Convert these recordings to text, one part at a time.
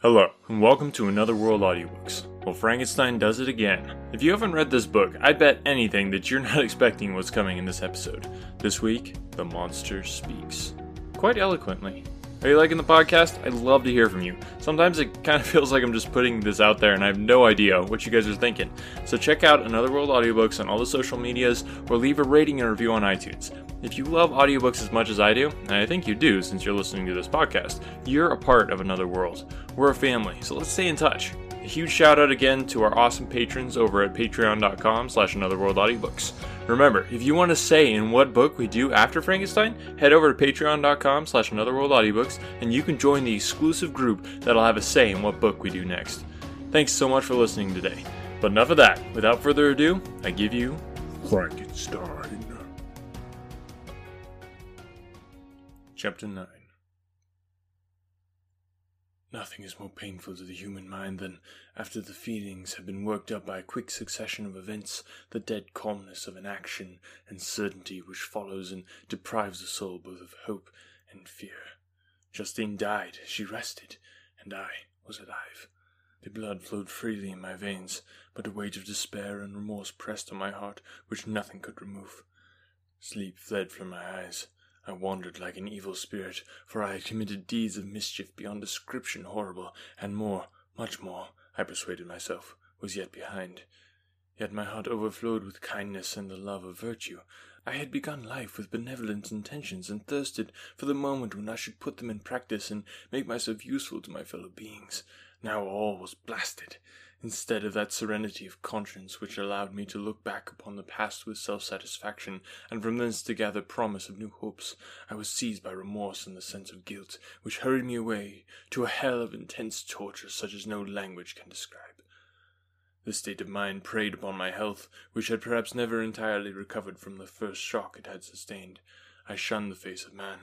Hello, and welcome to Another World Audiobooks. Well, Frankenstein does it again. If you haven't read this book, I'd bet anything that you're not expecting what's coming in this episode. This week, the monster speaks. Quite eloquently. Are you liking the podcast? I'd love to hear from you. Sometimes it kind of feels like I'm just putting this out there and I have no idea what you guys are thinking. So check out Another World Audiobooks on all the social medias or leave a rating and review on iTunes. If you love audiobooks as much as I do, and I think you do since you're listening to this podcast, you're a part of Another World. We're a family, so let's stay in touch. A huge shout out again to our awesome patrons over at patreon.com slash anotherworldaudiobooks. Remember, if you want to say in what book we do after Frankenstein, head over to patreon.com slash anotherworldaudiobooks and you can join the exclusive group that'll have a say in what book we do next. Thanks so much for listening today. But enough of that. Without further ado, I give you Frankenstein. Chapter 9 Nothing is more painful to the human mind than, after the feelings have been worked up by a quick succession of events, the dead calmness of inaction and certainty which follows and deprives the soul both of hope and fear. Justine died, she rested, and I was alive. The blood flowed freely in my veins, but a weight of despair and remorse pressed on my heart which nothing could remove. Sleep fled from my eyes. I wandered like an evil spirit, for I had committed deeds of mischief beyond description horrible, and more, much more, I persuaded myself, was yet behind. Yet my heart overflowed with kindness and the love of virtue. I had begun life with benevolent intentions, and thirsted for the moment when I should put them in practice and make myself useful to my fellow beings. Now all was blasted instead of that serenity of conscience which allowed me to look back upon the past with self satisfaction, and from thence to gather promise of new hopes, I was seized by remorse and the sense of guilt, which hurried me away to a hell of intense torture such as no language can describe. This state of mind preyed upon my health, which had perhaps never entirely recovered from the first shock it had sustained. I shunned the face of man.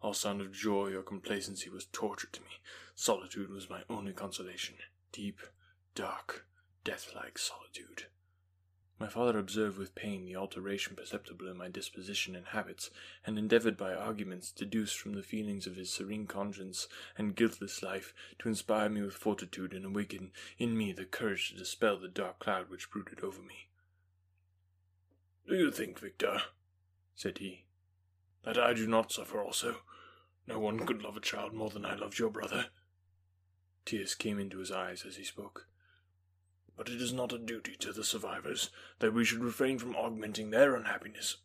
All sound of joy or complacency was torture to me. Solitude was my only consolation. Deep, dark, death-like solitude. My father observed with pain the alteration perceptible in my disposition and habits, and endeavoured by arguments deduced from the feelings of his serene conscience and guiltless life to inspire me with fortitude and awaken in me the courage to dispel the dark cloud which brooded over me. Do you think, Victor, said he, that I do not suffer also? No one could love a child more than I loved your brother. Tears came into his eyes as he spoke but it is not a duty to the survivors that we should refrain from augmenting their unhappiness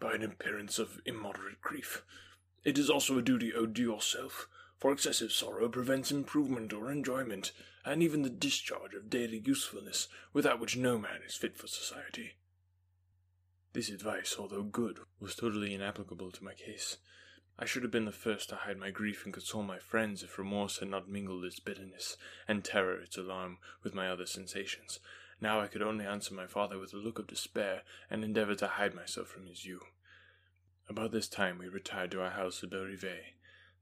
by an appearance of immoderate grief. It is also a duty owed to yourself, for excessive sorrow prevents improvement or enjoyment, and even the discharge of daily usefulness, without which no man is fit for society. This advice, although good, was totally inapplicable to my case. I should have been the first to hide my grief and console my friends if remorse had not mingled its bitterness, and terror its alarm, with my other sensations. Now I could only answer my father with a look of despair, and endeavour to hide myself from his view. About this time we retired to our house at Belrive.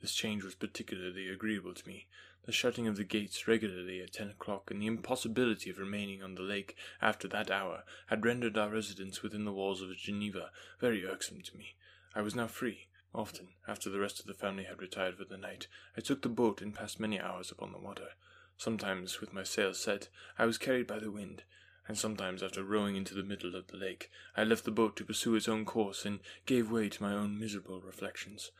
This change was particularly agreeable to me. The shutting of the gates regularly at ten o'clock, and the impossibility of remaining on the lake after that hour, had rendered our residence within the walls of Geneva very irksome to me. I was now free, Often, after the rest of the family had retired for the night, I took the boat and passed many hours upon the water. Sometimes, with my sails set, I was carried by the wind, and sometimes, after rowing into the middle of the lake, I left the boat to pursue its own course and gave way to my own miserable reflections.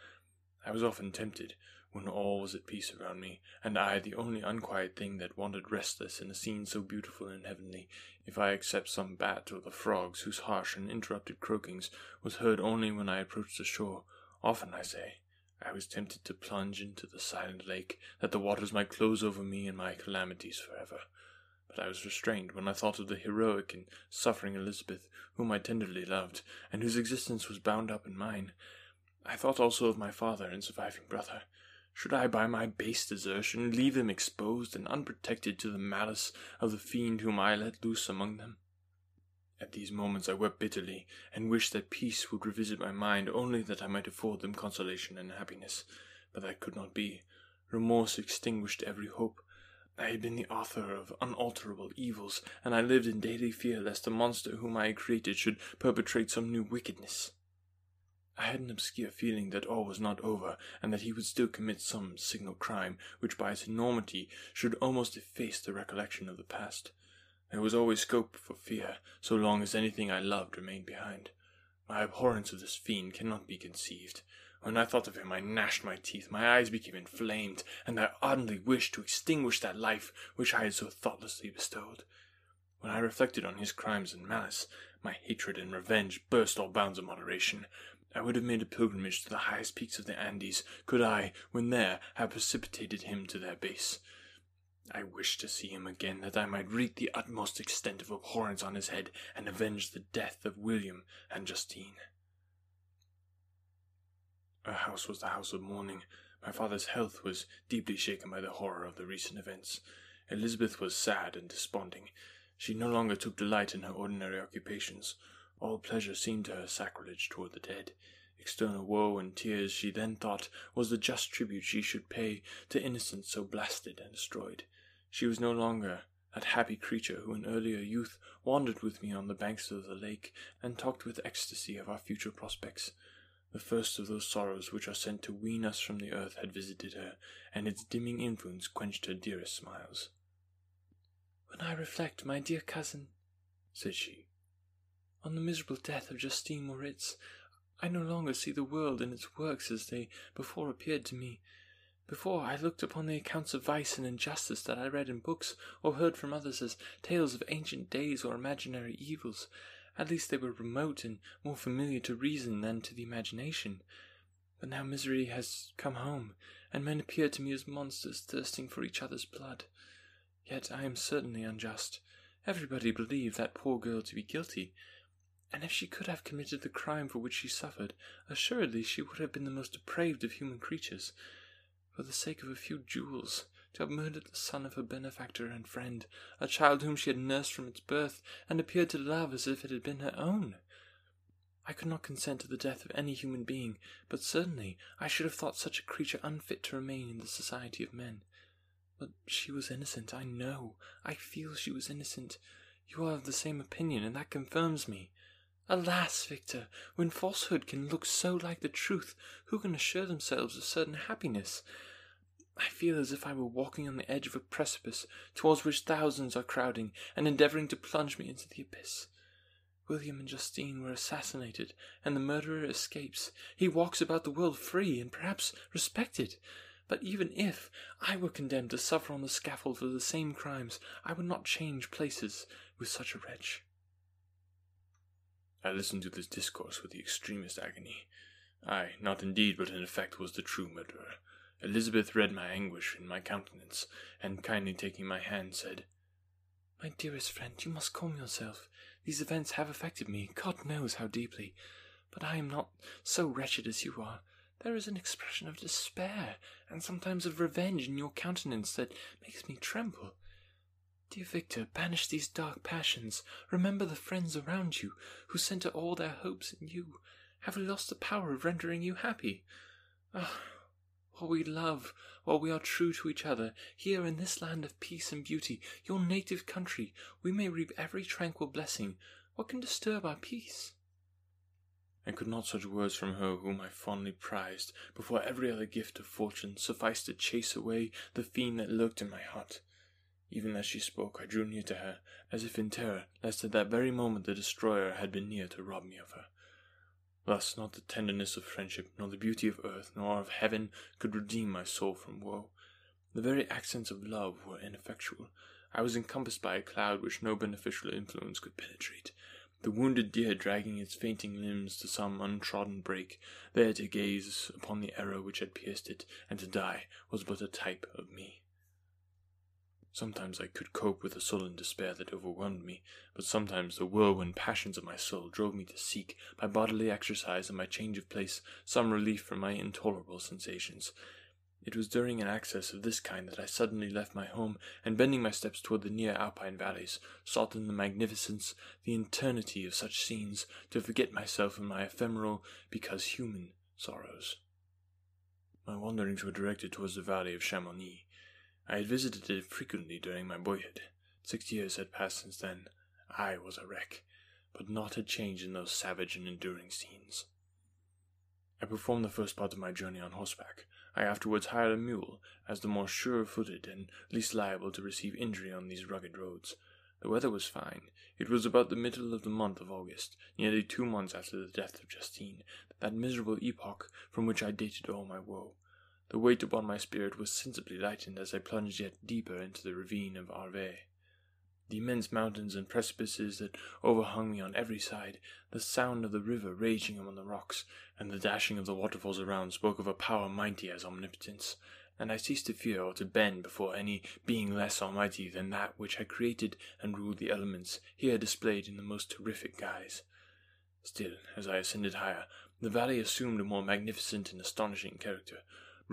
I was often tempted, when all was at peace around me, and I the only unquiet thing that wandered restless in a scene so beautiful and heavenly, if I except some bat or the frogs whose harsh and interrupted croakings was heard only when I approached the shore, Often, I say, I was tempted to plunge into the silent lake, that the waters might close over me and my calamities forever. But I was restrained when I thought of the heroic and suffering Elizabeth, whom I tenderly loved, and whose existence was bound up in mine. I thought also of my father and surviving brother. Should I, by my base desertion, leave them exposed and unprotected to the malice of the fiend whom I let loose among them? At these moments I wept bitterly, and wished that peace would revisit my mind, only that I might afford them consolation and happiness. But that could not be. Remorse extinguished every hope. I had been the author of unalterable evils, and I lived in daily fear lest the monster whom I had created should perpetrate some new wickedness. I had an obscure feeling that all was not over, and that he would still commit some signal crime which by its enormity should almost efface the recollection of the past. There was always scope for fear, so long as anything I loved remained behind. My abhorrence of this fiend cannot be conceived. When I thought of him, I gnashed my teeth, my eyes became inflamed, and I ardently wished to extinguish that life which I had so thoughtlessly bestowed. When I reflected on his crimes and malice, my hatred and revenge burst all bounds of moderation. I would have made a pilgrimage to the highest peaks of the Andes, could I, when there, have precipitated him to their base. I wished to see him again, that I might wreak the utmost extent of abhorrence on his head, and avenge the death of William and Justine. Our house was the house of mourning. My father's health was deeply shaken by the horror of the recent events. Elizabeth was sad and desponding. She no longer took delight in her ordinary occupations. All pleasure seemed to her sacrilege toward the dead. External woe and tears she then thought was the just tribute she should pay to innocence so blasted and destroyed. She was no longer that happy creature who in earlier youth wandered with me on the banks of the lake and talked with ecstasy of our future prospects. The first of those sorrows which are sent to wean us from the earth had visited her, and its dimming influence quenched her dearest smiles. When I reflect, my dear cousin, said she, on the miserable death of Justine Moritz, I no longer see the world and its works as they before appeared to me. Before, I looked upon the accounts of vice and injustice that I read in books or heard from others as tales of ancient days or imaginary evils. At least they were remote and more familiar to reason than to the imagination. But now misery has come home, and men appear to me as monsters thirsting for each other's blood. Yet I am certainly unjust. Everybody believed that poor girl to be guilty, and if she could have committed the crime for which she suffered, assuredly she would have been the most depraved of human creatures for the sake of a few jewels, to have murdered the son of her benefactor and friend, a child whom she had nursed from its birth, and appeared to love as if it had been her own. I could not consent to the death of any human being, but certainly I should have thought such a creature unfit to remain in the society of men. But she was innocent, I know, I feel she was innocent. You are of the same opinion, and that confirms me. Alas, Victor, when falsehood can look so like the truth, who can assure themselves of certain happiness? I feel as if I were walking on the edge of a precipice towards which thousands are crowding and endeavoring to plunge me into the abyss. William and Justine were assassinated, and the murderer escapes. He walks about the world free and perhaps respected. But even if I were condemned to suffer on the scaffold for the same crimes, I would not change places with such a wretch. I listened to this discourse with the extremest agony. I, not indeed, but in effect, was the true murderer. Elizabeth read my anguish in my countenance, and kindly taking my hand, said, My dearest friend, you must calm yourself. These events have affected me, God knows how deeply. But I am not so wretched as you are. There is an expression of despair, and sometimes of revenge in your countenance that makes me tremble. Dear Victor, banish these dark passions. Remember the friends around you, who centre all their hopes in you. Have we lost the power of rendering you happy? Ah, while we love, while we are true to each other, here in this land of peace and beauty, your native country, we may reap every tranquil blessing. What can disturb our peace? And could not such words from her whom I fondly prized, before every other gift of fortune, suffice to chase away the fiend that lurked in my heart? Even as she spoke, I drew near to her, as if in terror lest at that very moment the destroyer had been near to rob me of her. Thus, not the tenderness of friendship, nor the beauty of earth, nor of heaven could redeem my soul from woe. The very accents of love were ineffectual. I was encompassed by a cloud which no beneficial influence could penetrate. The wounded deer dragging its fainting limbs to some untrodden brake, there to gaze upon the arrow which had pierced it, and to die, was but a type of me. Sometimes I could cope with the sullen despair that overwhelmed me, but sometimes the whirlwind passions of my soul drove me to seek, by bodily exercise and by change of place, some relief from my intolerable sensations. It was during an access of this kind that I suddenly left my home, and bending my steps toward the near alpine valleys, sought in the magnificence, the eternity of such scenes, to forget myself in my ephemeral, because human, sorrows. My wanderings were directed towards the valley of Chamonix, I had visited it frequently during my boyhood. Six years had passed since then. I was a wreck, but naught had changed in those savage and enduring scenes. I performed the first part of my journey on horseback. I afterwards hired a mule, as the more sure footed and least liable to receive injury on these rugged roads. The weather was fine. It was about the middle of the month of August, nearly two months after the death of Justine, that miserable epoch from which I dated all my woe. The weight upon my spirit was sensibly lightened as I plunged yet deeper into the ravine of Arve. The immense mountains and precipices that overhung me on every side, the sound of the river raging among the rocks, and the dashing of the waterfalls around spoke of a power mighty as omnipotence, and I ceased to fear or to bend before any being less almighty than that which had created and ruled the elements, here displayed in the most terrific guise. Still, as I ascended higher, the valley assumed a more magnificent and astonishing character,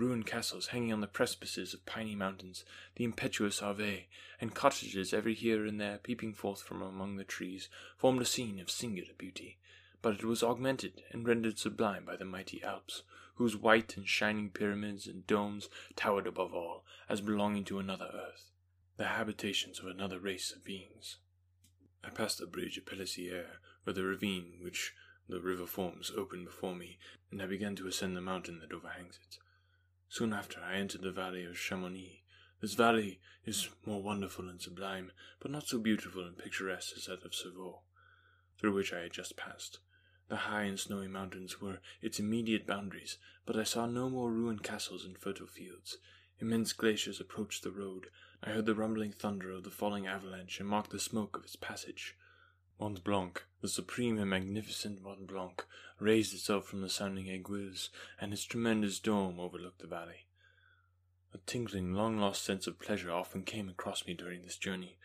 ruined castles hanging on the precipices of piny mountains, the impetuous Arve, and cottages every here and there peeping forth from among the trees, formed a scene of singular beauty. But it was augmented and rendered sublime by the mighty Alps, whose white and shining pyramids and domes towered above all, as belonging to another earth, the habitations of another race of beings. I passed the bridge of Pelissier, where the ravine which the river forms opened before me, and I began to ascend the mountain that overhangs it. Soon after, I entered the valley of Chamonix. This valley is more wonderful and sublime, but not so beautiful and picturesque as that of Servox, through which I had just passed. The high and snowy mountains were its immediate boundaries, but I saw no more ruined castles and fertile fields. Immense glaciers approached the road. I heard the rumbling thunder of the falling avalanche and marked the smoke of its passage. Mont Blanc, the supreme and magnificent Mont Blanc, raised itself from the sounding aiguilles, and its tremendous dome overlooked the valley. A tingling, long lost sense of pleasure often came across me during this journey.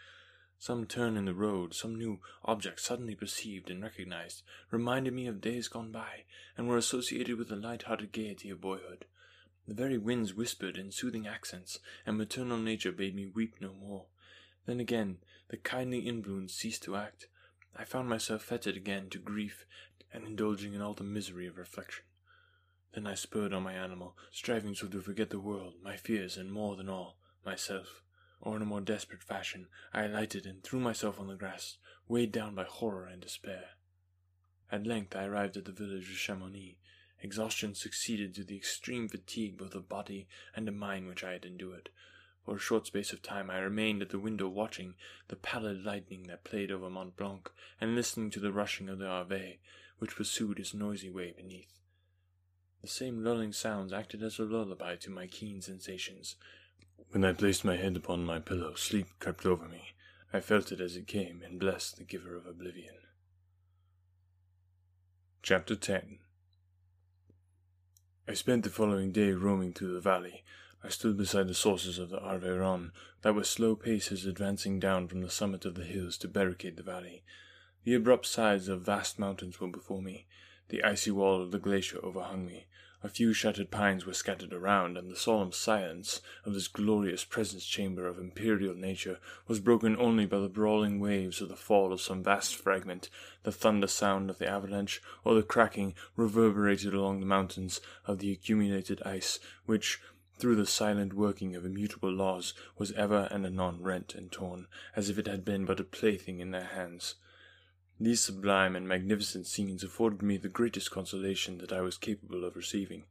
Some turn in the road, some new object suddenly perceived and recognized, reminded me of days gone by, and were associated with the light-hearted gaiety of boyhood. The very winds whispered in soothing accents, and maternal nature bade me weep no more. Then again, the kindly influence ceased to act, I found myself fettered again to grief and indulging in all the misery of reflection. Then I spurred on my animal, striving so to forget the world, my fears, and more than all, myself. Or in a more desperate fashion, I alighted and threw myself on the grass, weighed down by horror and despair. At length I arrived at the village of Chamonix. Exhaustion succeeded to the extreme fatigue both of body and of mind which I had endured. For a short space of time I remained at the window watching the pallid lightning that played over Mont Blanc, and listening to the rushing of the Arve, which pursued its noisy way beneath. The same lulling sounds acted as a lullaby to my keen sensations. When I placed my head upon my pillow, sleep crept over me. I felt it as it came, and blessed the giver of oblivion. Chapter 10 I spent the following day roaming through the valley, I stood beside the sources of the Arveiron, that with slow paces advancing down from the summit of the hills to barricade the valley. The abrupt sides of vast mountains were before me. The icy wall of the glacier overhung me. A few shattered pines were scattered around, and the solemn silence of this glorious presence chamber of imperial nature was broken only by the brawling waves of the fall of some vast fragment, the thunder sound of the avalanche, or the cracking, reverberated along the mountains, of the accumulated ice, which, through the silent working of immutable laws, was ever and anon rent and torn, as if it had been but a plaything in their hands. These sublime and magnificent scenes afforded me the greatest consolation that I was capable of receiving.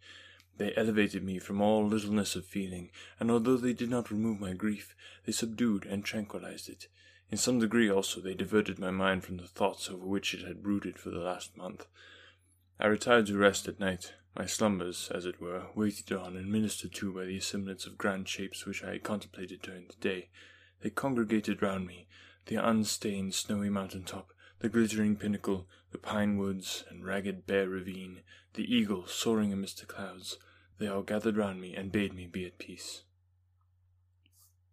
They elevated me from all littleness of feeling, and although they did not remove my grief, they subdued and tranquillized it. In some degree also they diverted my mind from the thoughts over which it had brooded for the last month. I retired to rest at night, my slumbers, as it were, waited on and ministered to by the assemblance of grand shapes which I had contemplated during the day. They congregated round me, the unstained snowy mountain top, the glittering pinnacle, the pine woods and ragged bare ravine, the eagle soaring amidst the clouds. They all gathered round me and bade me be at peace.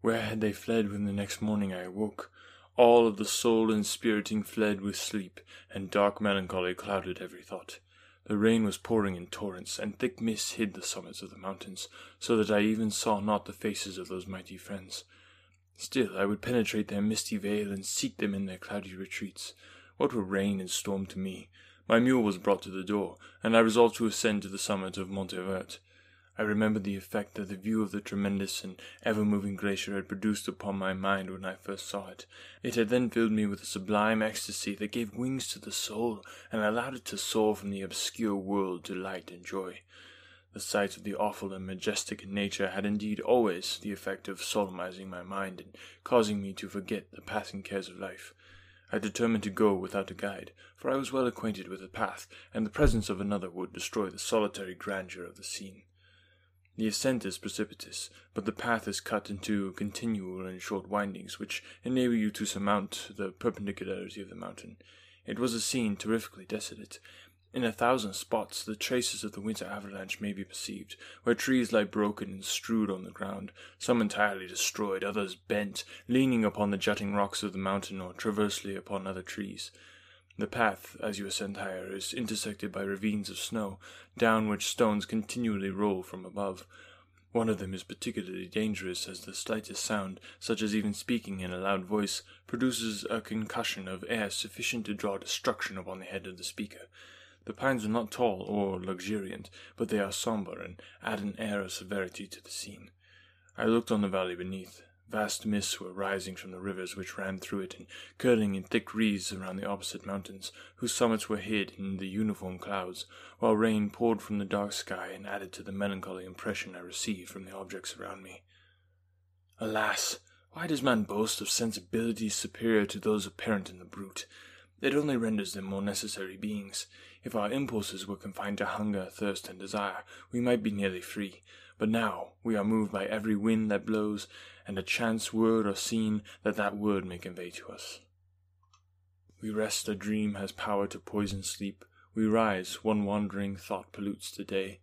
Where had they fled when the next morning I awoke? All of the soul inspiriting fled with sleep, and dark melancholy clouded every thought. The rain was pouring in torrents, and thick mists hid the summits of the mountains, so that I even saw not the faces of those mighty friends. Still, I would penetrate their misty veil and seek them in their cloudy retreats. What were rain and storm to me? My mule was brought to the door, and I resolved to ascend to the summit of Montvert. I remembered the effect that the view of the tremendous and ever moving glacier had produced upon my mind when I first saw it. It had then filled me with a sublime ecstasy that gave wings to the soul and allowed it to soar from the obscure world to light and joy. The sight of the awful and majestic nature had indeed always the effect of solemnizing my mind and causing me to forget the passing cares of life. I determined to go without a guide, for I was well acquainted with the path, and the presence of another would destroy the solitary grandeur of the scene. The ascent is precipitous, but the path is cut into continual and short windings, which enable you to surmount the perpendicularity of the mountain. It was a scene terrifically desolate, in a thousand spots the traces of the winter avalanche may be perceived, where trees lie broken and strewed on the ground, some entirely destroyed, others bent, leaning upon the jutting rocks of the mountain or transversely upon other trees. The path, as you ascend higher, is intersected by ravines of snow, down which stones continually roll from above. One of them is particularly dangerous, as the slightest sound, such as even speaking in a loud voice, produces a concussion of air sufficient to draw destruction upon the head of the speaker. The pines are not tall or luxuriant, but they are sombre and add an air of severity to the scene. I looked on the valley beneath. Vast mists were rising from the rivers which ran through it and curling in thick wreaths around the opposite mountains, whose summits were hid in the uniform clouds, while rain poured from the dark sky and added to the melancholy impression I received from the objects around me. Alas! Why does man boast of sensibilities superior to those apparent in the brute? It only renders them more necessary beings. If our impulses were confined to hunger, thirst, and desire, we might be nearly free. But now we are moved by every wind that blows, and a chance word or scene that that word may convey to us. We rest, a dream has power to poison sleep. We rise, one wandering thought pollutes the day.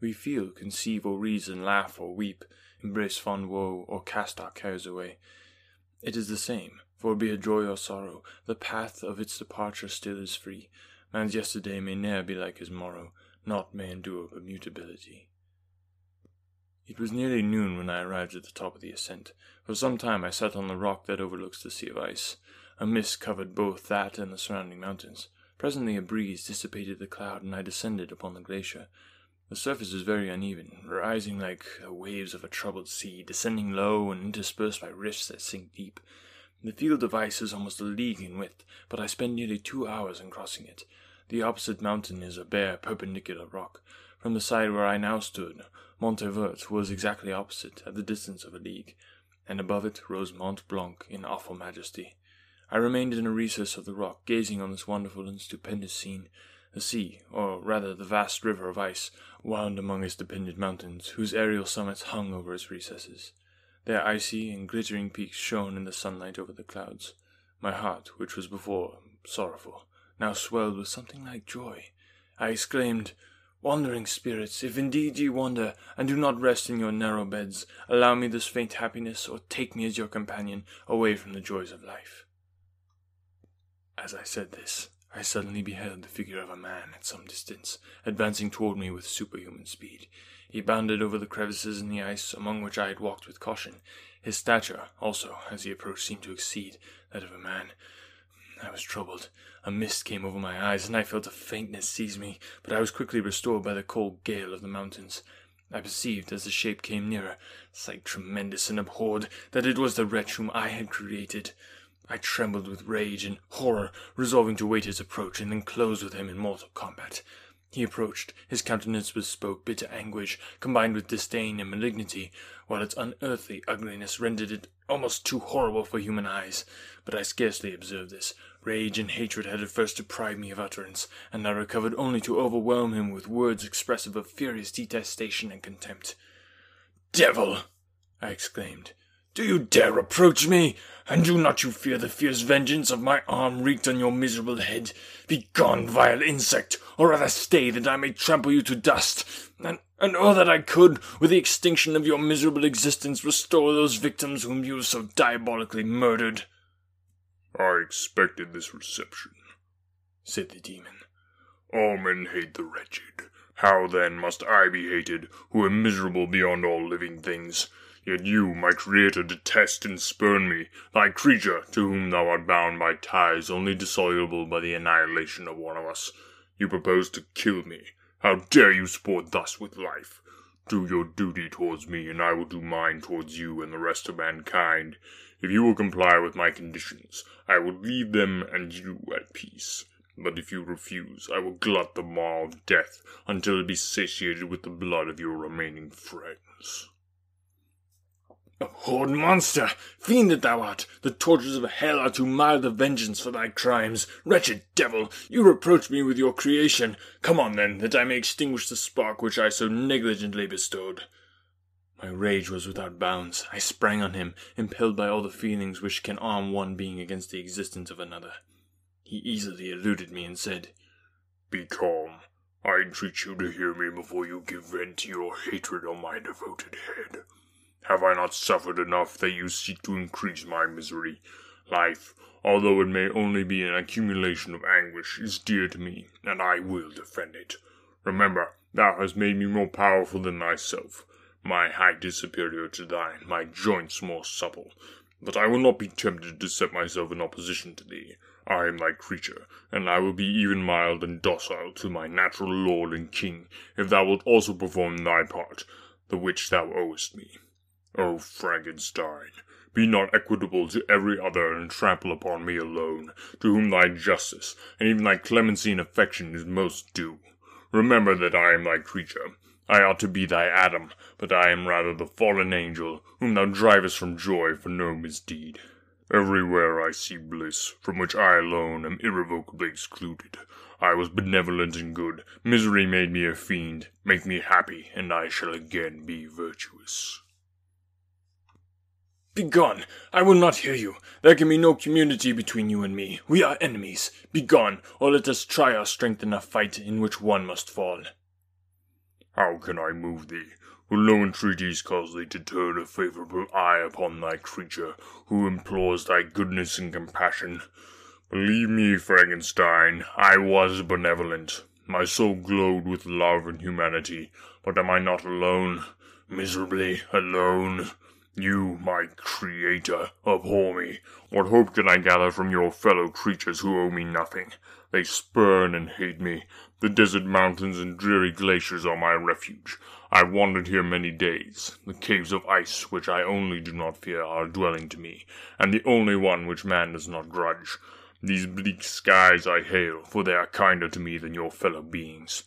We feel, conceive, or reason, laugh or weep, embrace fond woe, or cast our cares away. It is the same, for be it joy or sorrow, the path of its departure still is free. Man's yesterday may ne'er be like his morrow, naught may endure but mutability. It was nearly noon when I arrived at the top of the ascent. For some time I sat on the rock that overlooks the sea of ice. A mist covered both that and the surrounding mountains. Presently a breeze dissipated the cloud, and I descended upon the glacier. The surface is very uneven, rising like the waves of a troubled sea, descending low and interspersed by rifts that sink deep. The field of ice is almost a league in width, but I spent nearly two hours in crossing it. The opposite mountain is a bare, perpendicular rock. From the side where I now stood, Montvert was exactly opposite, at the distance of a league, and above it rose Mont Blanc in awful majesty. I remained in a recess of the rock, gazing on this wonderful and stupendous scene. The sea, or rather the vast river of ice, wound among its dependent mountains, whose aerial summits hung over its recesses. Their icy and glittering peaks shone in the sunlight over the clouds. My heart, which was before sorrowful, now swelled with something like joy. I exclaimed, Wandering spirits, if indeed ye wander, and do not rest in your narrow beds, allow me this faint happiness, or take me as your companion, away from the joys of life. As I said this, I suddenly beheld the figure of a man at some distance, advancing toward me with superhuman speed. He bounded over the crevices in the ice, among which I had walked with caution. His stature, also, as he approached, seemed to exceed that of a man. I was troubled. A mist came over my eyes, and I felt a faintness seize me, but I was quickly restored by the cold gale of the mountains. I perceived, as the shape came nearer, sight tremendous and abhorred, that it was the wretch whom I had created. I trembled with rage and horror, resolving to wait his approach and then close with him in mortal combat. He approached. His countenance bespoke bitter anguish, combined with disdain and malignity, while its unearthly ugliness rendered it almost too horrible for human eyes. But I scarcely observed this. Rage and hatred had at first deprived me of utterance, and I recovered only to overwhelm him with words expressive of furious detestation and contempt. Devil! I exclaimed. Do you dare approach me? And do not you fear the fierce vengeance of my arm wreaked on your miserable head? Begone, vile insect, or rather stay that I may trample you to dust, and, and oh that I could, with the extinction of your miserable existence, restore those victims whom you have so diabolically murdered. I expected this reception, said the demon. All men hate the wretched. How then must I be hated, who am miserable beyond all living things? Yet you, my creator, detest and spurn me, thy creature, to whom thou art bound by ties only dissoluble by the annihilation of one of us. You propose to kill me. How dare you sport thus with life? do your duty towards me, and I will do mine towards you and the rest of mankind. If you will comply with my conditions, I will leave them and you at peace. But if you refuse, I will glut the maw of death until it be satiated with the blood of your remaining friends. Abhorred monster! Fiend that thou art! The tortures of hell are too mild a vengeance for thy crimes. Wretched devil! You reproach me with your creation. Come on, then, that I may extinguish the spark which I so negligently bestowed. My rage was without bounds. I sprang on him, impelled by all the feelings which can arm one being against the existence of another. He easily eluded me and said, Be calm. I entreat you to hear me before you give vent to your hatred on my devoted head. Have I not suffered enough that you seek to increase my misery? Life, although it may only be an accumulation of anguish, is dear to me, and I will defend it. Remember, thou hast made me more powerful than thyself. My height is superior to thine, my joints more supple. But I will not be tempted to set myself in opposition to thee. I am thy creature, and I will be even mild and docile to my natural lord and king, if thou wilt also perform thy part, the which thou owest me. O Frankenstein, be not equitable to every other, and trample upon me alone, to whom thy justice, and even thy clemency and affection is most due. Remember that I am thy creature. I ought to be thy Adam, but I am rather the fallen angel, whom thou drivest from joy for no misdeed. Everywhere I see bliss, from which I alone am irrevocably excluded. I was benevolent and good. Misery made me a fiend. Make me happy, and I shall again be virtuous. Begone! I will not hear you. There can be no community between you and me. We are enemies. Begone, or let us try our strength in a fight in which one must fall. How can I move thee? Will no entreaties cause thee to turn a favourable eye upon thy creature, who implores thy goodness and compassion? Believe me, Frankenstein, I was benevolent. My soul glowed with love and humanity, but am I not alone? Miserably alone? You, my creator, abhor me. What hope can I gather from your fellow creatures who owe me nothing? They spurn and hate me. The desert mountains and dreary glaciers are my refuge. I have wandered here many days. The caves of ice, which I only do not fear, are dwelling to me, and the only one which man does not grudge. These bleak skies I hail, for they are kinder to me than your fellow beings.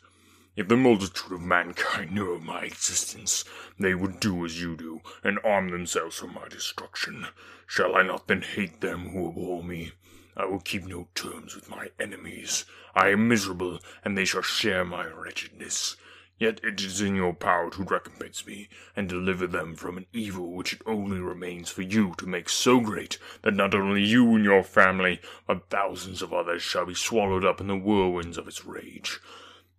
If the multitude of mankind knew of my existence, they would do as you do, and arm themselves for my destruction. Shall I not then hate them who abhor me? I will keep no terms with my enemies. I am miserable, and they shall share my wretchedness. Yet it is in your power to recompense me, and deliver them from an evil which it only remains for you to make so great that not only you and your family, but thousands of others shall be swallowed up in the whirlwinds of its rage.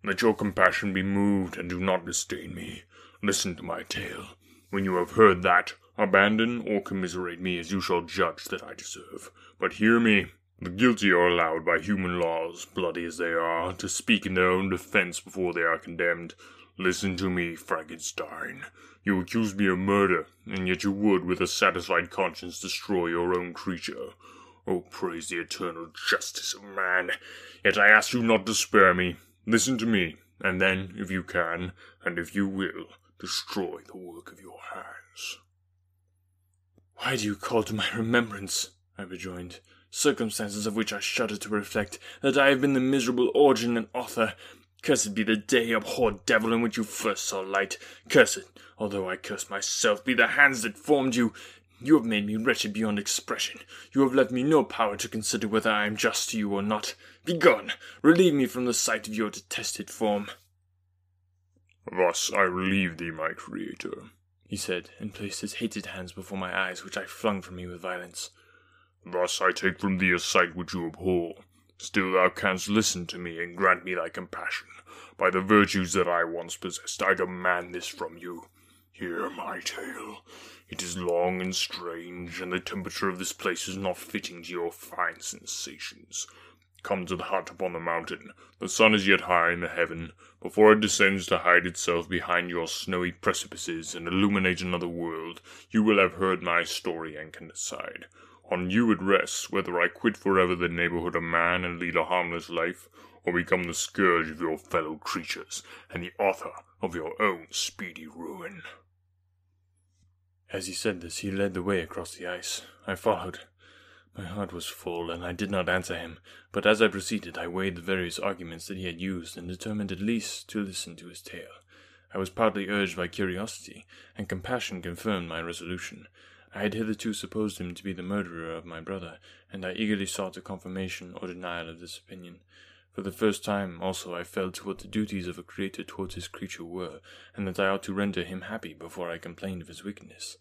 Let your compassion be moved, and do not disdain me. Listen to my tale. When you have heard that, abandon or commiserate me as you shall judge that I deserve. But hear me. The guilty are allowed by human laws, bloody as they are, to speak in their own defense before they are condemned. Listen to me, Frankenstein. You accuse me of murder, and yet you would, with a satisfied conscience, destroy your own creature. Oh, praise the eternal justice of man! Yet I ask you not to spare me. Listen to me, and then, if you can, and if you will, destroy the work of your hands. Why do you call to my remembrance, I rejoined, circumstances of which I shudder to reflect, that I have been the miserable origin and author? Cursed be the day, abhorred devil, in which you first saw light. Cursed, although I curse myself, be the hands that formed you. You have made me wretched beyond expression. You have left me no power to consider whether I am just to you or not. Begone! Relieve me from the sight of your detested form. Thus I relieve thee, my creator, he said, and placed his hated hands before my eyes, which I flung from me with violence. Thus I take from thee a sight which you abhor. Still thou canst listen to me and grant me thy compassion. By the virtues that I once possessed, I demand this from you. Hear my tale. It is long and strange, and the temperature of this place is not fitting to your fine sensations. Come to the hut upon the mountain. The sun is yet high in the heaven. Before it descends to hide itself behind your snowy precipices and illuminate another world, you will have heard my story and can decide. On you it rests whether I quit forever the neighborhood of man and lead a harmless life, or become the scourge of your fellow creatures, and the author of your own speedy ruin. As he said this, he led the way across the ice. I followed. My heart was full, and I did not answer him, but as I proceeded, I weighed the various arguments that he had used, and determined at least to listen to his tale. I was partly urged by curiosity, and compassion confirmed my resolution. I had hitherto supposed him to be the murderer of my brother, and I eagerly sought a confirmation or denial of this opinion. For the first time, also, I felt what the duties of a creator towards his creature were, and that I ought to render him happy before I complained of his wickedness.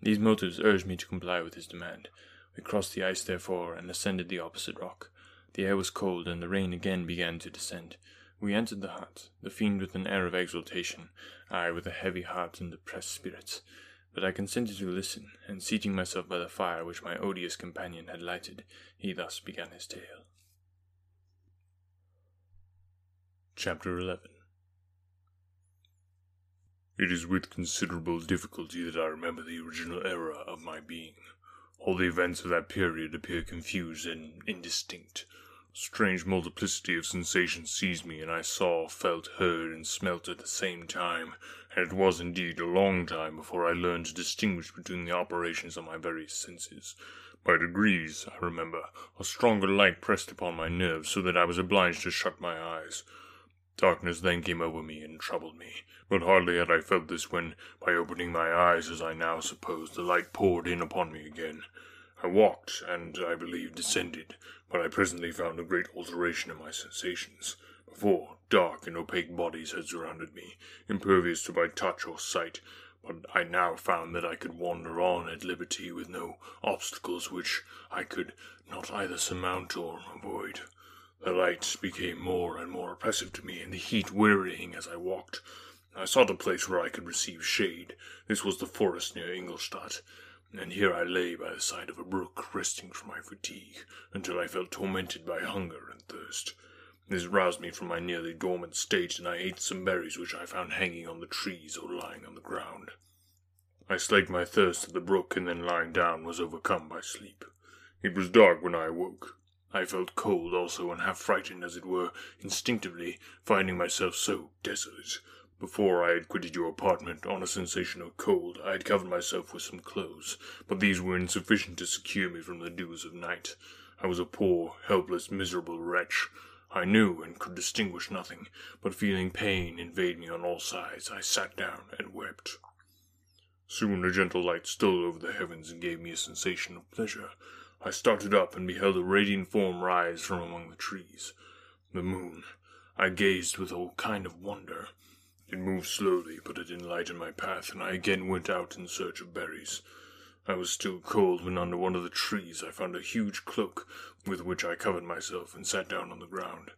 These motives urged me to comply with his demand. We crossed the ice, therefore, and ascended the opposite rock. The air was cold, and the rain again began to descend. We entered the hut, the fiend with an air of exultation, I with a heavy heart and depressed spirits. But I consented to listen, and seating myself by the fire which my odious companion had lighted, he thus began his tale. Chapter 11 It is with considerable difficulty that I remember the original era of my being. All the events of that period appear confused and indistinct. A strange multiplicity of sensations seized me, and I saw, felt, heard, and smelt at the same time, and it was indeed a long time before I learned to distinguish between the operations of my various senses. By degrees, I remember, a stronger light pressed upon my nerves, so that I was obliged to shut my eyes. Darkness then came over me and troubled me, but hardly had I felt this when, by opening my eyes as I now suppose, the light poured in upon me again. I walked, and, I believe, descended, but I presently found a great alteration in my sensations. Before, dark and opaque bodies had surrounded me, impervious to my touch or sight, but I now found that I could wander on at liberty with no obstacles which I could not either surmount or avoid. The lights became more and more oppressive to me, and the heat wearying as I walked. I sought a place where I could receive shade. This was the forest near Ingolstadt, and here I lay by the side of a brook, resting from my fatigue, until I felt tormented by hunger and thirst. This roused me from my nearly dormant state, and I ate some berries which I found hanging on the trees or lying on the ground. I slaked my thirst at the brook, and then lying down was overcome by sleep. It was dark when I awoke. I felt cold also, and half frightened, as it were, instinctively, finding myself so desolate. Before I had quitted your apartment, on a sensation of cold, I had covered myself with some clothes, but these were insufficient to secure me from the dews of night. I was a poor, helpless, miserable wretch. I knew and could distinguish nothing, but feeling pain invade me on all sides, I sat down and wept. Soon a gentle light stole over the heavens and gave me a sensation of pleasure. I started up and beheld a radiant form rise from among the trees. The moon. I gazed with a kind of wonder. It moved slowly, but it enlightened my path, and I again went out in search of berries. I was still cold when under one of the trees I found a huge cloak, with which I covered myself and sat down on the ground.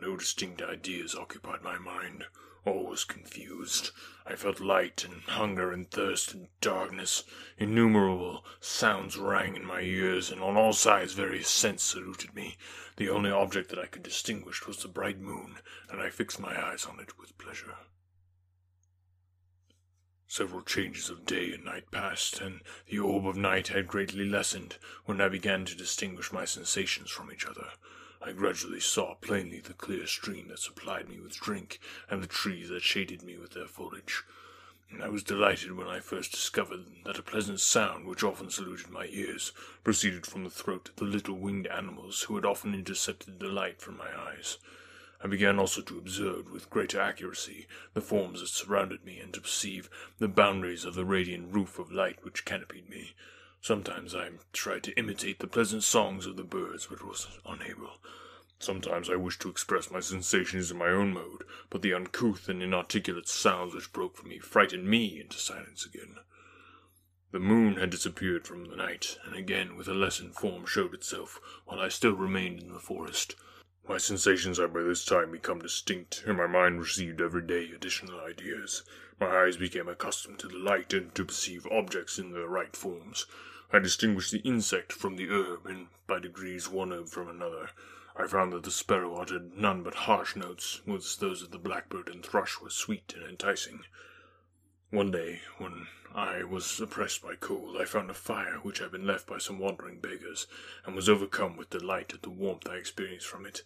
No distinct ideas occupied my mind. All was confused. I felt light and hunger and thirst and darkness. Innumerable sounds rang in my ears, and on all sides various scents saluted me. The only object that I could distinguish was the bright moon, and I fixed my eyes on it with pleasure. Several changes of day and night passed, and the orb of night had greatly lessened when I began to distinguish my sensations from each other. I gradually saw plainly the clear stream that supplied me with drink, and the trees that shaded me with their foliage. I was delighted when I first discovered that a pleasant sound, which often saluted my ears, proceeded from the throat of the little winged animals who had often intercepted the light from my eyes. I began also to observe with greater accuracy the forms that surrounded me, and to perceive the boundaries of the radiant roof of light which canopied me. Sometimes I tried to imitate the pleasant songs of the birds, but was unable. Sometimes I wished to express my sensations in my own mode, but the uncouth and inarticulate sounds which broke from me frightened me into silence again. The moon had disappeared from the night, and again with a lessened form showed itself, while I still remained in the forest. My sensations had by this time become distinct, and my mind received every day additional ideas. My eyes became accustomed to the light and to perceive objects in their right forms. I distinguished the insect from the herb, and by degrees one herb from another. I found that the sparrow uttered none but harsh notes, whilst those of the blackbird and thrush were sweet and enticing. One day, when I was oppressed by cold, I found a fire which had been left by some wandering beggars, and was overcome with delight at the warmth I experienced from it.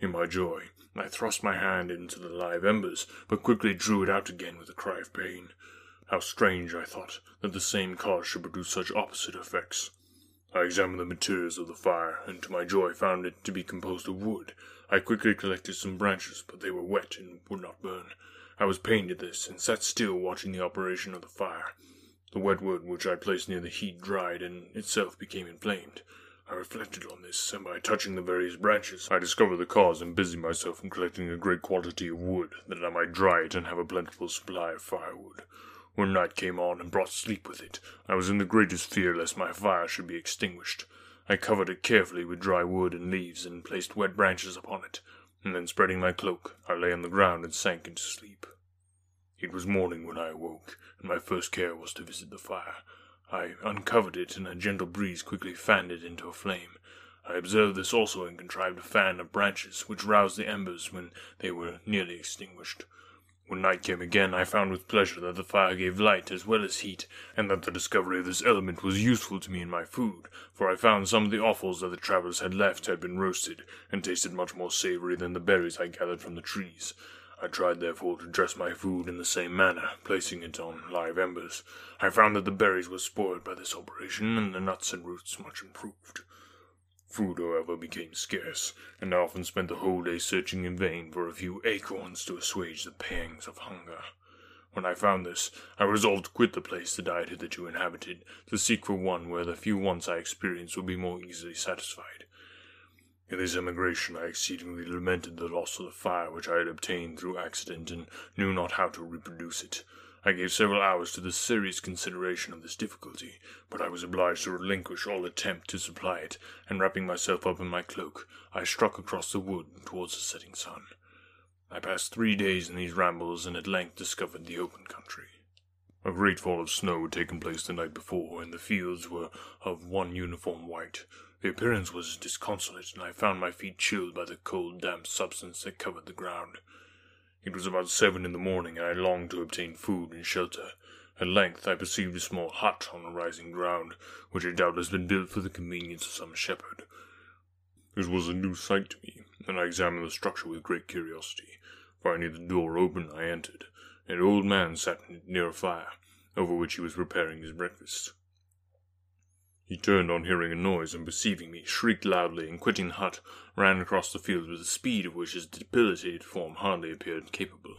In my joy, I thrust my hand into the live embers, but quickly drew it out again with a cry of pain. How strange, I thought, that the same cause should produce such opposite effects. I examined the materials of the fire, and to my joy found it to be composed of wood. I quickly collected some branches, but they were wet and would not burn. I was pained at this, and sat still watching the operation of the fire. The wet wood which I placed near the heat dried, and itself became inflamed. I reflected on this, and by touching the various branches, I discovered the cause and busied myself in collecting a great quantity of wood, that I might dry it and have a plentiful supply of firewood. When night came on and brought sleep with it, I was in the greatest fear lest my fire should be extinguished. I covered it carefully with dry wood and leaves, and placed wet branches upon it, and then spreading my cloak, I lay on the ground and sank into sleep. It was morning when I awoke, and my first care was to visit the fire. I uncovered it, and a gentle breeze quickly fanned it into a flame. I observed this also and contrived a fan of branches, which roused the embers when they were nearly extinguished. When night came again, I found with pleasure that the fire gave light as well as heat, and that the discovery of this element was useful to me in my food, for I found some of the offals that the travellers had left had been roasted, and tasted much more savoury than the berries I gathered from the trees. I tried therefore to dress my food in the same manner, placing it on live embers. I found that the berries were spoiled by this operation, and the nuts and roots much improved. Food, however, became scarce, and I often spent the whole day searching in vain for a few acorns to assuage the pangs of hunger. When I found this, I resolved to quit the place that I had hitherto inhabited, to seek for one where the few wants I experienced would be more easily satisfied. In this emigration I exceedingly lamented the loss of the fire which I had obtained through accident, and knew not how to reproduce it. I gave several hours to the serious consideration of this difficulty, but I was obliged to relinquish all attempt to supply it, and wrapping myself up in my cloak, I struck across the wood towards the setting sun. I passed three days in these rambles, and at length discovered the open country. A great fall of snow had taken place the night before, and the fields were of one uniform white. The appearance was disconsolate, and I found my feet chilled by the cold, damp substance that covered the ground. It was about seven in the morning, and I longed to obtain food and shelter. At length I perceived a small hut on a rising ground, which had doubtless been built for the convenience of some shepherd. It was a new sight to me, and I examined the structure with great curiosity. Finding the door open, I entered. An old man sat near a fire, over which he was preparing his breakfast. He turned on hearing a noise, and perceiving me, shrieked loudly, and quitting the hut, ran across the fields with a speed of which his debilitated form hardly appeared capable.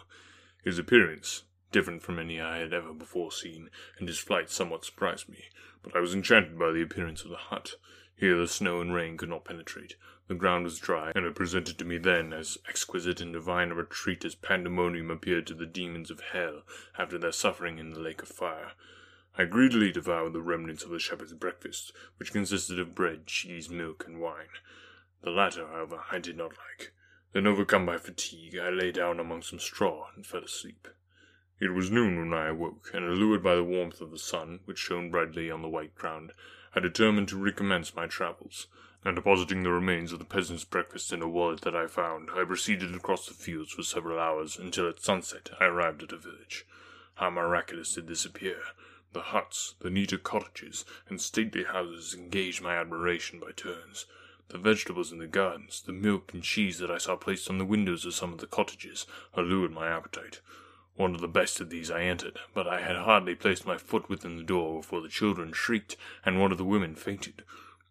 His appearance, different from any I had ever before seen, and his flight somewhat surprised me, but I was enchanted by the appearance of the hut. Here the snow and rain could not penetrate. The ground was dry, and it presented to me then as exquisite and divine a retreat as pandemonium appeared to the demons of hell after their suffering in the lake of fire. I greedily devoured the remnants of the shepherd's breakfast, which consisted of bread, cheese, milk, and wine. The latter, however, I did not like. Then, overcome by fatigue, I lay down among some straw and fell asleep. It was noon when I awoke, and allured by the warmth of the sun, which shone brightly on the white ground, I determined to recommence my travels, and depositing the remains of the peasant's breakfast in a wallet that I found, I proceeded across the fields for several hours, until at sunset I arrived at a village. How miraculous did this appear! The huts, the neater cottages, and stately houses engaged my admiration by turns. The vegetables in the gardens, the milk and cheese that I saw placed on the windows of some of the cottages, allured my appetite. One of the best of these I entered, but I had hardly placed my foot within the door before the children shrieked, and one of the women fainted.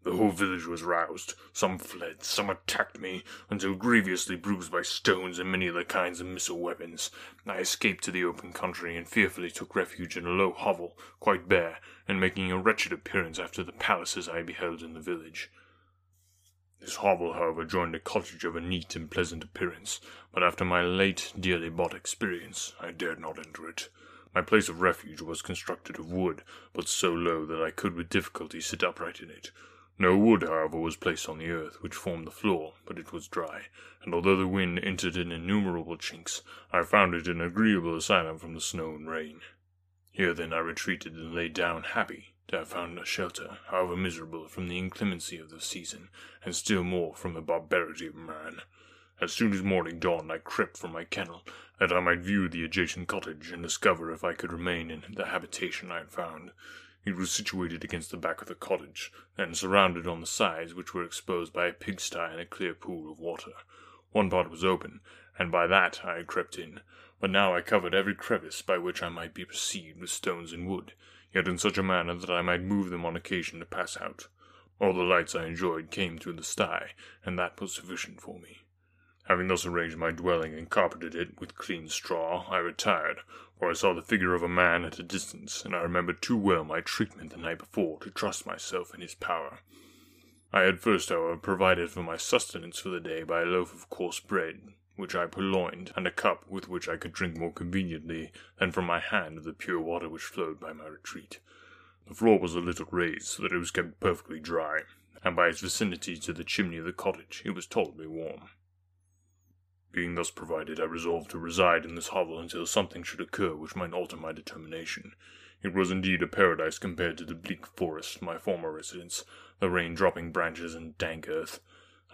The whole village was roused. Some fled, some attacked me, until grievously bruised by stones and many other kinds of missile weapons, I escaped to the open country and fearfully took refuge in a low hovel, quite bare, and making a wretched appearance after the palaces I beheld in the village. This hovel, however, joined a cottage of a neat and pleasant appearance, but after my late dearly bought experience, I dared not enter it. My place of refuge was constructed of wood, but so low that I could with difficulty sit upright in it. No wood, however, was placed on the earth which formed the floor, but it was dry, and although the wind entered in innumerable chinks, I found it an agreeable asylum from the snow and rain. Here then I retreated and lay down happy to have found a shelter, however miserable, from the inclemency of the season, and still more from the barbarity of man. As soon as morning dawned, I crept from my kennel, that I might view the adjacent cottage and discover if I could remain in the habitation I had found. It was situated against the back of the cottage, and surrounded on the sides, which were exposed by a pigsty and a clear pool of water. One part was open, and by that I had crept in, but now I covered every crevice by which I might be perceived with stones and wood, yet in such a manner that I might move them on occasion to pass out. All the lights I enjoyed came through the sty, and that was sufficient for me. Having thus arranged my dwelling and carpeted it with clean straw, I retired, I saw the figure of a man at a distance, and I remembered too well my treatment the night before to trust myself in his power. I had first, however, provided for my sustenance for the day by a loaf of coarse bread, which I purloined, and a cup with which I could drink more conveniently than from my hand of the pure water which flowed by my retreat. The floor was a little raised, so that it was kept perfectly dry, and by its vicinity to the chimney of the cottage it was tolerably warm. Being thus provided, I resolved to reside in this hovel until something should occur which might alter my determination. It was indeed a paradise compared to the bleak forest, my former residence, the rain dropping branches and dank earth.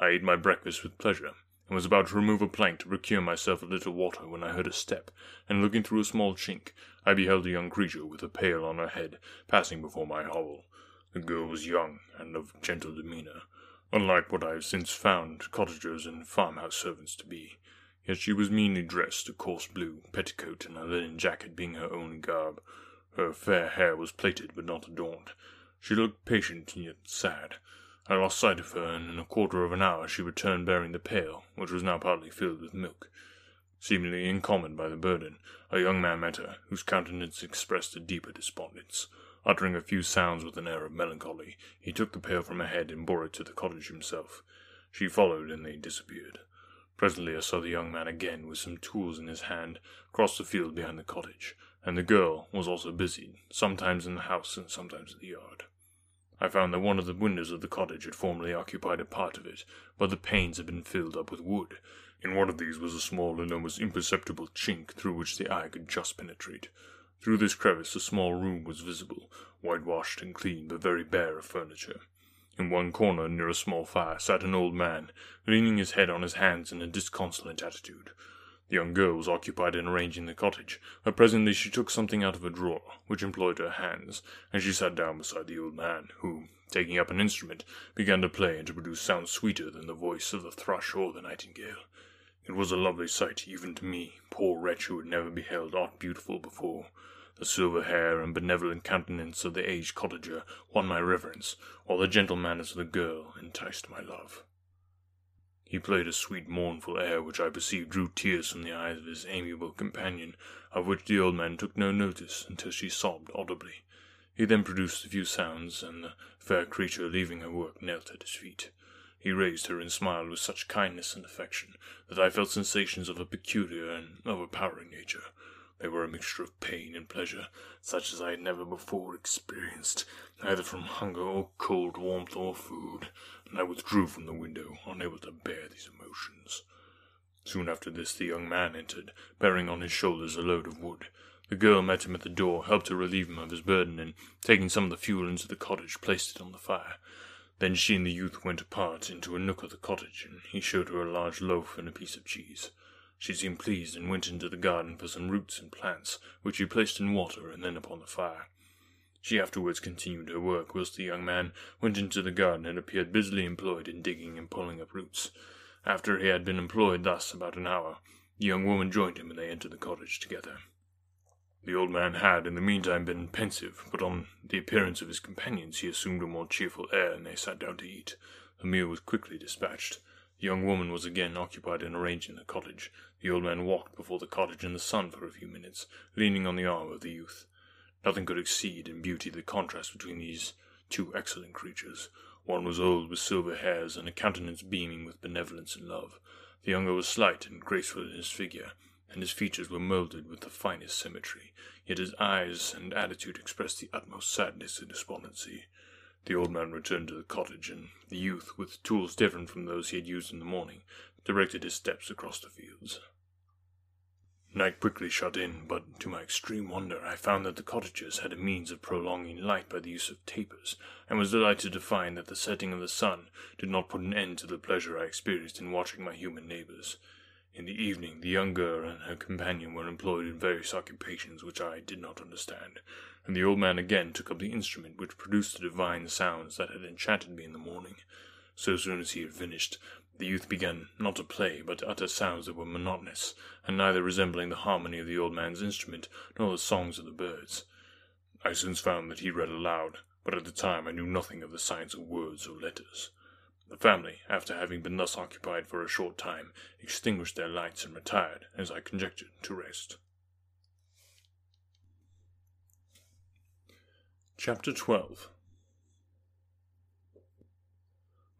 I ate my breakfast with pleasure, and was about to remove a plank to procure myself a little water when I heard a step, and looking through a small chink, I beheld a young creature with a pail on her head passing before my hovel. The girl was young and of gentle demeanour, unlike what I have since found cottagers and farmhouse servants to be. Yet she was meanly dressed, a coarse blue petticoat and a linen jacket being her only garb. Her fair hair was plaited but not adorned. She looked patient and yet sad. I lost sight of her, and in a quarter of an hour she returned bearing the pail, which was now partly filled with milk. Seemingly incommened by the burden, a young man met her, whose countenance expressed a deeper despondence. Uttering a few sounds with an air of melancholy, he took the pail from her head and bore it to the cottage himself. She followed, and they disappeared. Presently I saw the young man again with some tools in his hand cross the field behind the cottage, and the girl was also busied, sometimes in the house and sometimes in the yard. I found that one of the windows of the cottage had formerly occupied a part of it, but the panes had been filled up with wood. In one of these was a small and almost imperceptible chink through which the eye could just penetrate. Through this crevice a small room was visible, whitewashed and clean, but very bare of furniture. In one corner, near a small fire, sat an old man, leaning his head on his hands in a disconsolate attitude. The young girl was occupied in arranging the cottage, but presently she took something out of a drawer, which employed her hands, and she sat down beside the old man, who, taking up an instrument, began to play and to produce sounds sweeter than the voice of the thrush or the nightingale. It was a lovely sight, even to me, poor wretch who had never beheld aught beautiful before. The silver hair and benevolent countenance of the aged cottager won my reverence, while the gentle manners of the girl enticed my love. He played a sweet mournful air which I perceived drew tears from the eyes of his amiable companion, of which the old man took no notice until she sobbed audibly. He then produced a few sounds, and the fair creature, leaving her work, knelt at his feet. He raised her and smiled with such kindness and affection that I felt sensations of a peculiar and overpowering nature. They were a mixture of pain and pleasure, such as I had never before experienced, either from hunger or cold warmth or food, and I withdrew from the window, unable to bear these emotions. Soon after this the young man entered, bearing on his shoulders a load of wood. The girl met him at the door, helped to relieve him of his burden, and, taking some of the fuel into the cottage, placed it on the fire. Then she and the youth went apart into a nook of the cottage, and he showed her a large loaf and a piece of cheese. She seemed pleased and went into the garden for some roots and plants, which she placed in water and then upon the fire. She afterwards continued her work, whilst the young man went into the garden and appeared busily employed in digging and pulling up roots. After he had been employed thus about an hour, the young woman joined him and they entered the cottage together. The old man had in the meantime been pensive, but on the appearance of his companions he assumed a more cheerful air, and they sat down to eat. The meal was quickly dispatched. The young woman was again occupied in arranging the cottage. The old man walked before the cottage in the sun for a few minutes, leaning on the arm of the youth. Nothing could exceed in beauty the contrast between these two excellent creatures. One was old, with silver hairs and a countenance beaming with benevolence and love. The younger was slight and graceful in his figure, and his features were moulded with the finest symmetry, yet his eyes and attitude expressed the utmost sadness and despondency. The old man returned to the cottage, and the youth, with tools different from those he had used in the morning, directed his steps across the fields. Night quickly shut in, but to my extreme wonder I found that the cottagers had a means of prolonging light by the use of tapers, and was delighted to find that the setting of the sun did not put an end to the pleasure I experienced in watching my human neighbors. In the evening, the young girl and her companion were employed in various occupations which I did not understand, and the old man again took up the instrument which produced the divine sounds that had enchanted me in the morning. So soon as he had finished, The youth began not to play, but to utter sounds that were monotonous, and neither resembling the harmony of the old man's instrument nor the songs of the birds. I soon found that he read aloud, but at the time I knew nothing of the science of words or letters. The family, after having been thus occupied for a short time, extinguished their lights and retired, as I conjectured, to rest. Chapter 12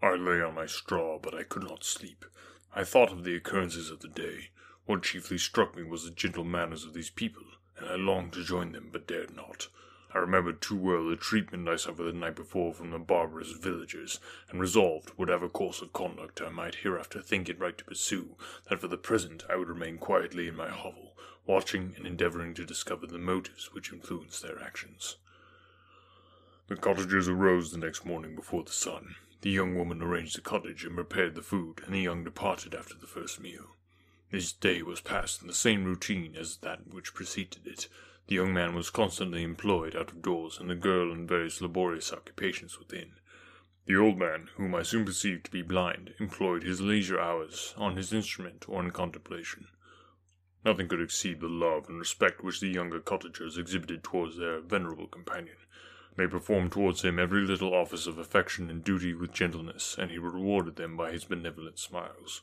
I lay on my straw, but I could not sleep. I thought of the occurrences of the day. What chiefly struck me was the gentle manners of these people, and I longed to join them, but dared not. I remembered too well the treatment I suffered the night before from the barbarous villagers, and resolved, whatever course of conduct I might hereafter think it right to pursue, that for the present I would remain quietly in my hovel, watching and endeavouring to discover the motives which influenced their actions. The cottagers arose the next morning before the sun. The young woman arranged the cottage and prepared the food, and the young departed after the first meal. This day was passed in the same routine as that which preceded it. The young man was constantly employed out of doors, and the girl in various laborious occupations within. The old man, whom I soon perceived to be blind, employed his leisure hours on his instrument or in contemplation. Nothing could exceed the love and respect which the younger cottagers exhibited towards their venerable companion. They performed towards him every little office of affection and duty with gentleness, and he rewarded them by his benevolent smiles.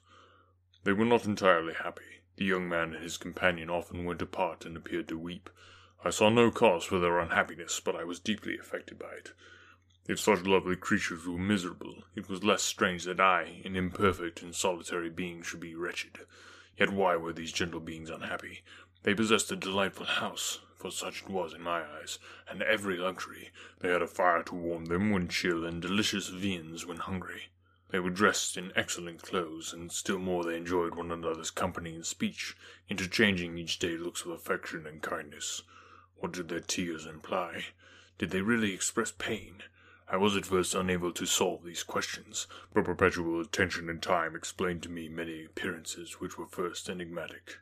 They were not entirely happy. The young man and his companion often went apart and appeared to weep. I saw no cause for their unhappiness, but I was deeply affected by it. If such lovely creatures were miserable, it was less strange that I, an imperfect and solitary being, should be wretched. Yet why were these gentle beings unhappy? They possessed a delightful house, for such it was in my eyes, and every luxury. They had a fire to warm them when chill, and delicious viands when hungry. They were dressed in excellent clothes, and still more they enjoyed one another's company and speech, interchanging each day looks of affection and kindness. What did their tears imply? Did they really express pain? I was at first unable to solve these questions, but perpetual attention and time explained to me many appearances which were first enigmatic.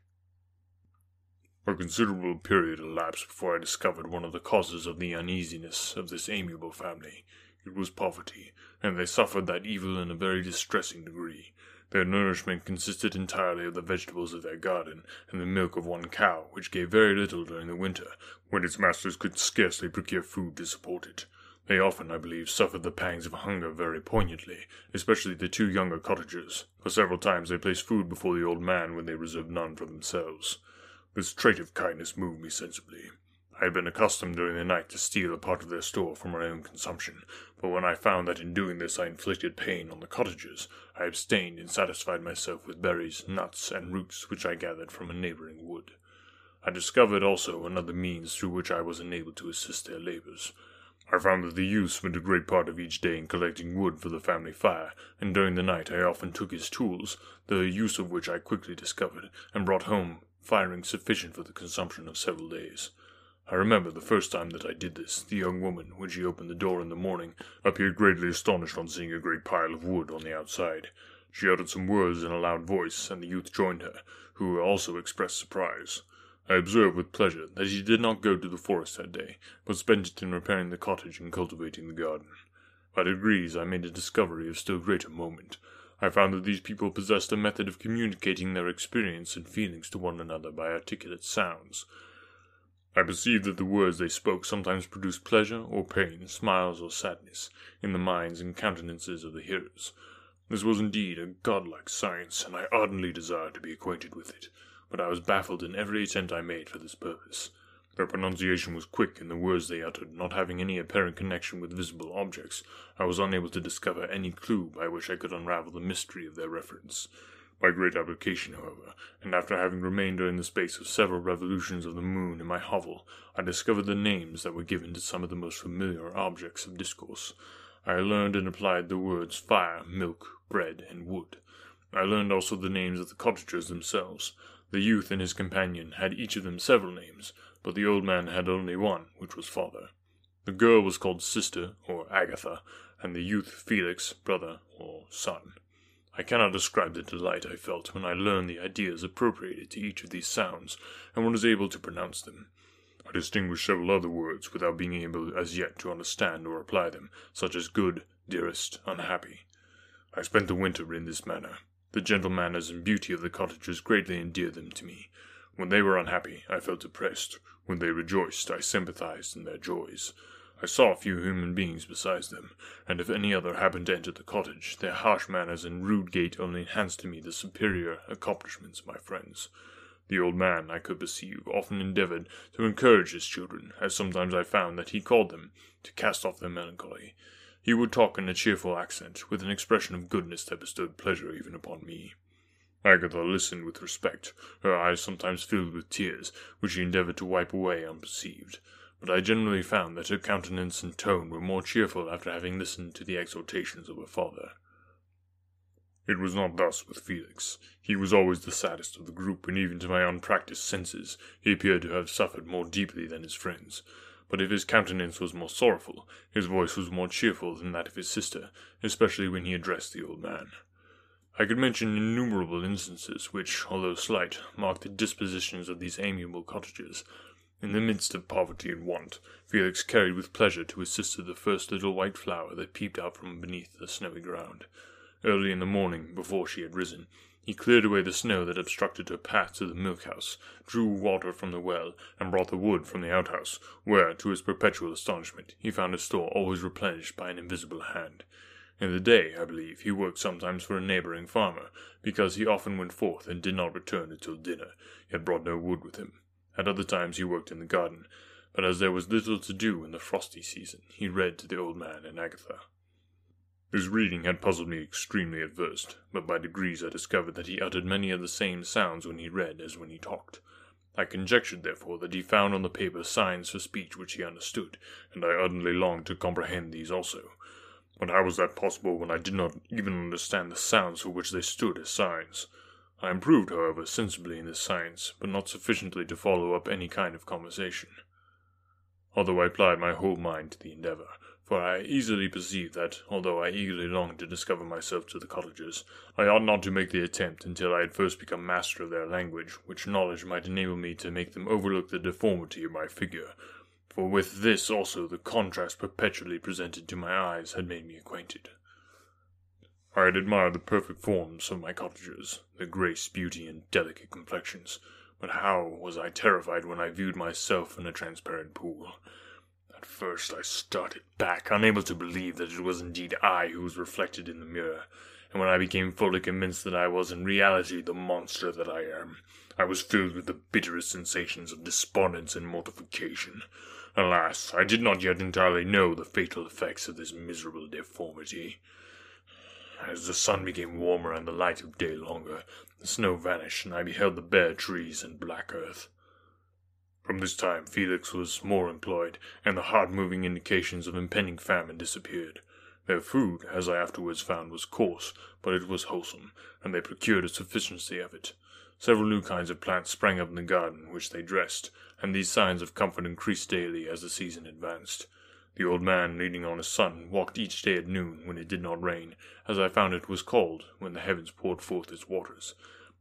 A considerable period elapsed before I discovered one of the causes of the uneasiness of this amiable family. It was poverty, and they suffered that evil in a very distressing degree. Their nourishment consisted entirely of the vegetables of their garden, and the milk of one cow, which gave very little during the winter, when its masters could scarcely procure food to support it. They often, I believe, suffered the pangs of hunger very poignantly, especially the two younger cottagers, for several times they placed food before the old man when they reserved none for themselves. This trait of kindness moved me sensibly. I had been accustomed during the night to steal a part of their store for my own consumption, but when I found that in doing this I inflicted pain on the cottagers, I abstained and satisfied myself with berries, nuts, and roots which I gathered from a neighboring wood. I discovered also another means through which I was enabled to assist their labors. I found that the youth spent a great part of each day in collecting wood for the family fire, and during the night I often took his tools, the use of which I quickly discovered, and brought home firing sufficient for the consumption of several days. I remember the first time that I did this, the young woman, when she opened the door in the morning, appeared greatly astonished on seeing a great pile of wood on the outside. She uttered some words in a loud voice, and the youth joined her, who also expressed surprise. I observed with pleasure that he did not go to the forest that day, but spent it in repairing the cottage and cultivating the garden. By degrees I made a discovery of still greater moment. I found that these people possessed a method of communicating their experience and feelings to one another by articulate sounds. I perceived that the words they spoke sometimes produced pleasure or pain, smiles or sadness, in the minds and countenances of the hearers. This was indeed a godlike science, and I ardently desired to be acquainted with it, but I was baffled in every attempt I made for this purpose. Their pronunciation was quick, and the words they uttered not having any apparent connection with visible objects, I was unable to discover any clue by which I could unravel the mystery of their reference. By great application, however, and after having remained during the space of several revolutions of the moon in my hovel, I discovered the names that were given to some of the most familiar objects of discourse. I learned and applied the words fire, milk, bread, and wood. I learned also the names of the cottagers themselves. The youth and his companion had each of them several names, but the old man had only one, which was father. The girl was called sister, or Agatha, and the youth Felix, brother, or son. I cannot describe the delight I felt when I learned the ideas appropriated to each of these sounds, and was able to pronounce them. I distinguished several other words without being able as yet to understand or apply them, such as good, dearest, unhappy. I spent the winter in this manner. The gentle manners and beauty of the cottagers greatly endeared them to me. When they were unhappy, I felt depressed. When they rejoiced, I sympathized in their joys. I saw a few human beings besides them, and if any other happened to enter the cottage, their harsh manners and rude gait only enhanced to me the superior accomplishments of my friends. The old man, I could perceive, often endeavored to encourage his children, as sometimes I found that he called them, to cast off their melancholy. He would talk in a cheerful accent, with an expression of goodness that bestowed pleasure even upon me. Agatha listened with respect, her eyes sometimes filled with tears, which she endeavored to wipe away unperceived but I generally found that her countenance and tone were more cheerful after having listened to the exhortations of her father. It was not thus with Felix. He was always the saddest of the group, and even to my unpractised senses he appeared to have suffered more deeply than his friends. But if his countenance was more sorrowful, his voice was more cheerful than that of his sister, especially when he addressed the old man. I could mention innumerable instances which, although slight, marked the dispositions of these amiable cottagers, in the midst of poverty and want, Felix carried with pleasure to his sister the first little white flower that peeped out from beneath the snowy ground. Early in the morning, before she had risen, he cleared away the snow that obstructed her path to the milk house, drew water from the well, and brought the wood from the outhouse, where, to his perpetual astonishment, he found his store always replenished by an invisible hand. In the day, I believe, he worked sometimes for a neighboring farmer, because he often went forth and did not return until dinner, yet brought no wood with him. At other times he worked in the garden, but as there was little to do in the frosty season, he read to the old man and Agatha. His reading had puzzled me extremely at first, but by degrees I discovered that he uttered many of the same sounds when he read as when he talked. I conjectured, therefore, that he found on the paper signs for speech which he understood, and I ardently longed to comprehend these also. But how was that possible when I did not even understand the sounds for which they stood as signs? I improved, however, sensibly in this science, but not sufficiently to follow up any kind of conversation. Although I applied my whole mind to the endeavor, for I easily perceived that, although I eagerly longed to discover myself to the cottagers, I ought not to make the attempt until I had first become master of their language, which knowledge might enable me to make them overlook the deformity of my figure, for with this also the contrast perpetually presented to my eyes had made me acquainted. I had admired the perfect forms of my cottagers, their grace, beauty, and delicate complexions, but how was I terrified when I viewed myself in a transparent pool. At first I started back, unable to believe that it was indeed I who was reflected in the mirror, and when I became fully convinced that I was in reality the monster that I am, I was filled with the bitterest sensations of despondence and mortification. Alas, I did not yet entirely know the fatal effects of this miserable deformity. As the sun became warmer and the light of day longer, the snow vanished, and I beheld the bare trees and black earth. From this time Felix was more employed, and the heart moving indications of impending famine disappeared. Their food, as I afterwards found, was coarse, but it was wholesome, and they procured a sufficiency of it. Several new kinds of plants sprang up in the garden, which they dressed, and these signs of comfort increased daily as the season advanced. The old man, leaning on his son, walked each day at noon, when it did not rain, as I found it was called when the heavens poured forth its waters.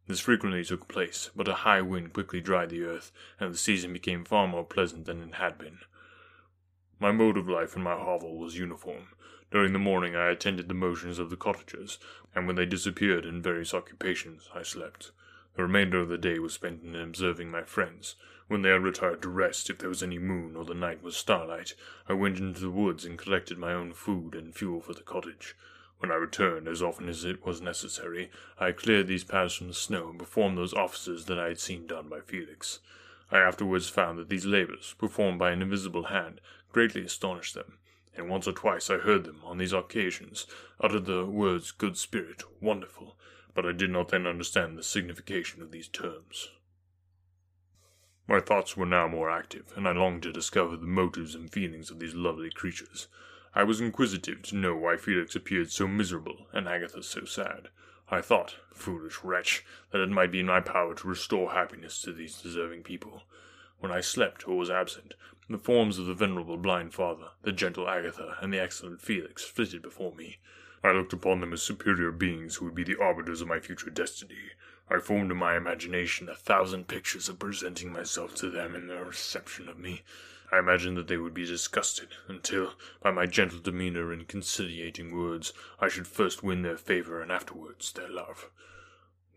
This frequently took place, but a high wind quickly dried the earth, and the season became far more pleasant than it had been. My mode of life in my hovel was uniform. During the morning I attended the motions of the cottagers, and when they disappeared in various occupations, I slept. The remainder of the day was spent in observing my friends, when they had retired to rest, if there was any moon or the night was starlight, I went into the woods and collected my own food and fuel for the cottage. When I returned, as often as it was necessary, I cleared these paths from the snow and performed those offices that I had seen done by Felix. I afterwards found that these labors, performed by an invisible hand, greatly astonished them, and once or twice I heard them, on these occasions, utter the words good spirit, wonderful, but I did not then understand the signification of these terms. My thoughts were now more active, and I longed to discover the motives and feelings of these lovely creatures. I was inquisitive to know why Felix appeared so miserable and Agatha so sad. I thought, foolish wretch, that it might be in my power to restore happiness to these deserving people. When I slept or was absent, the forms of the venerable blind father, the gentle Agatha, and the excellent Felix flitted before me. I looked upon them as superior beings who would be the arbiters of my future destiny. I formed in my imagination a thousand pictures of presenting myself to them and their reception of me. I imagined that they would be disgusted, until, by my gentle demeanor and conciliating words, I should first win their favor and afterwards their love.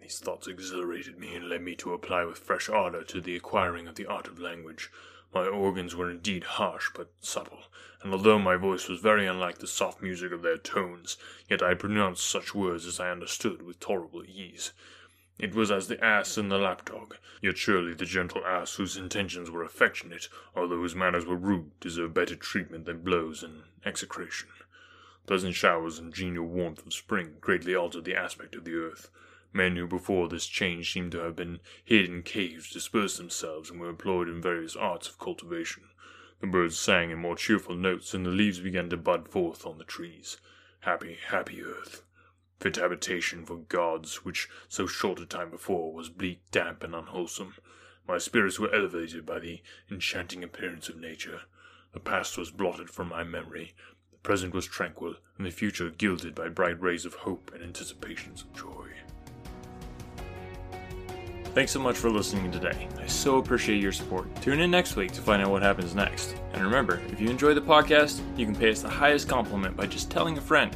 These thoughts exhilarated me and led me to apply with fresh ardor to the acquiring of the art of language. My organs were indeed harsh but supple, and although my voice was very unlike the soft music of their tones, yet I pronounced such words as I understood with tolerable ease. It was as the ass and the lapdog, yet surely the gentle ass whose intentions were affectionate, although whose manners were rude, deserved better treatment than blows and execration. Pleasant showers and genial warmth of spring greatly altered the aspect of the earth. Men who before this change seemed to have been hid in caves dispersed themselves and were employed in various arts of cultivation. The birds sang in more cheerful notes, and the leaves began to bud forth on the trees. Happy, happy earth! Fit habitation for gods, which so short a time before was bleak, damp, and unwholesome. My spirits were elevated by the enchanting appearance of nature. The past was blotted from my memory, the present was tranquil, and the future gilded by bright rays of hope and anticipations of joy. Thanks so much for listening today. I so appreciate your support. Tune in next week to find out what happens next. And remember, if you enjoy the podcast, you can pay us the highest compliment by just telling a friend.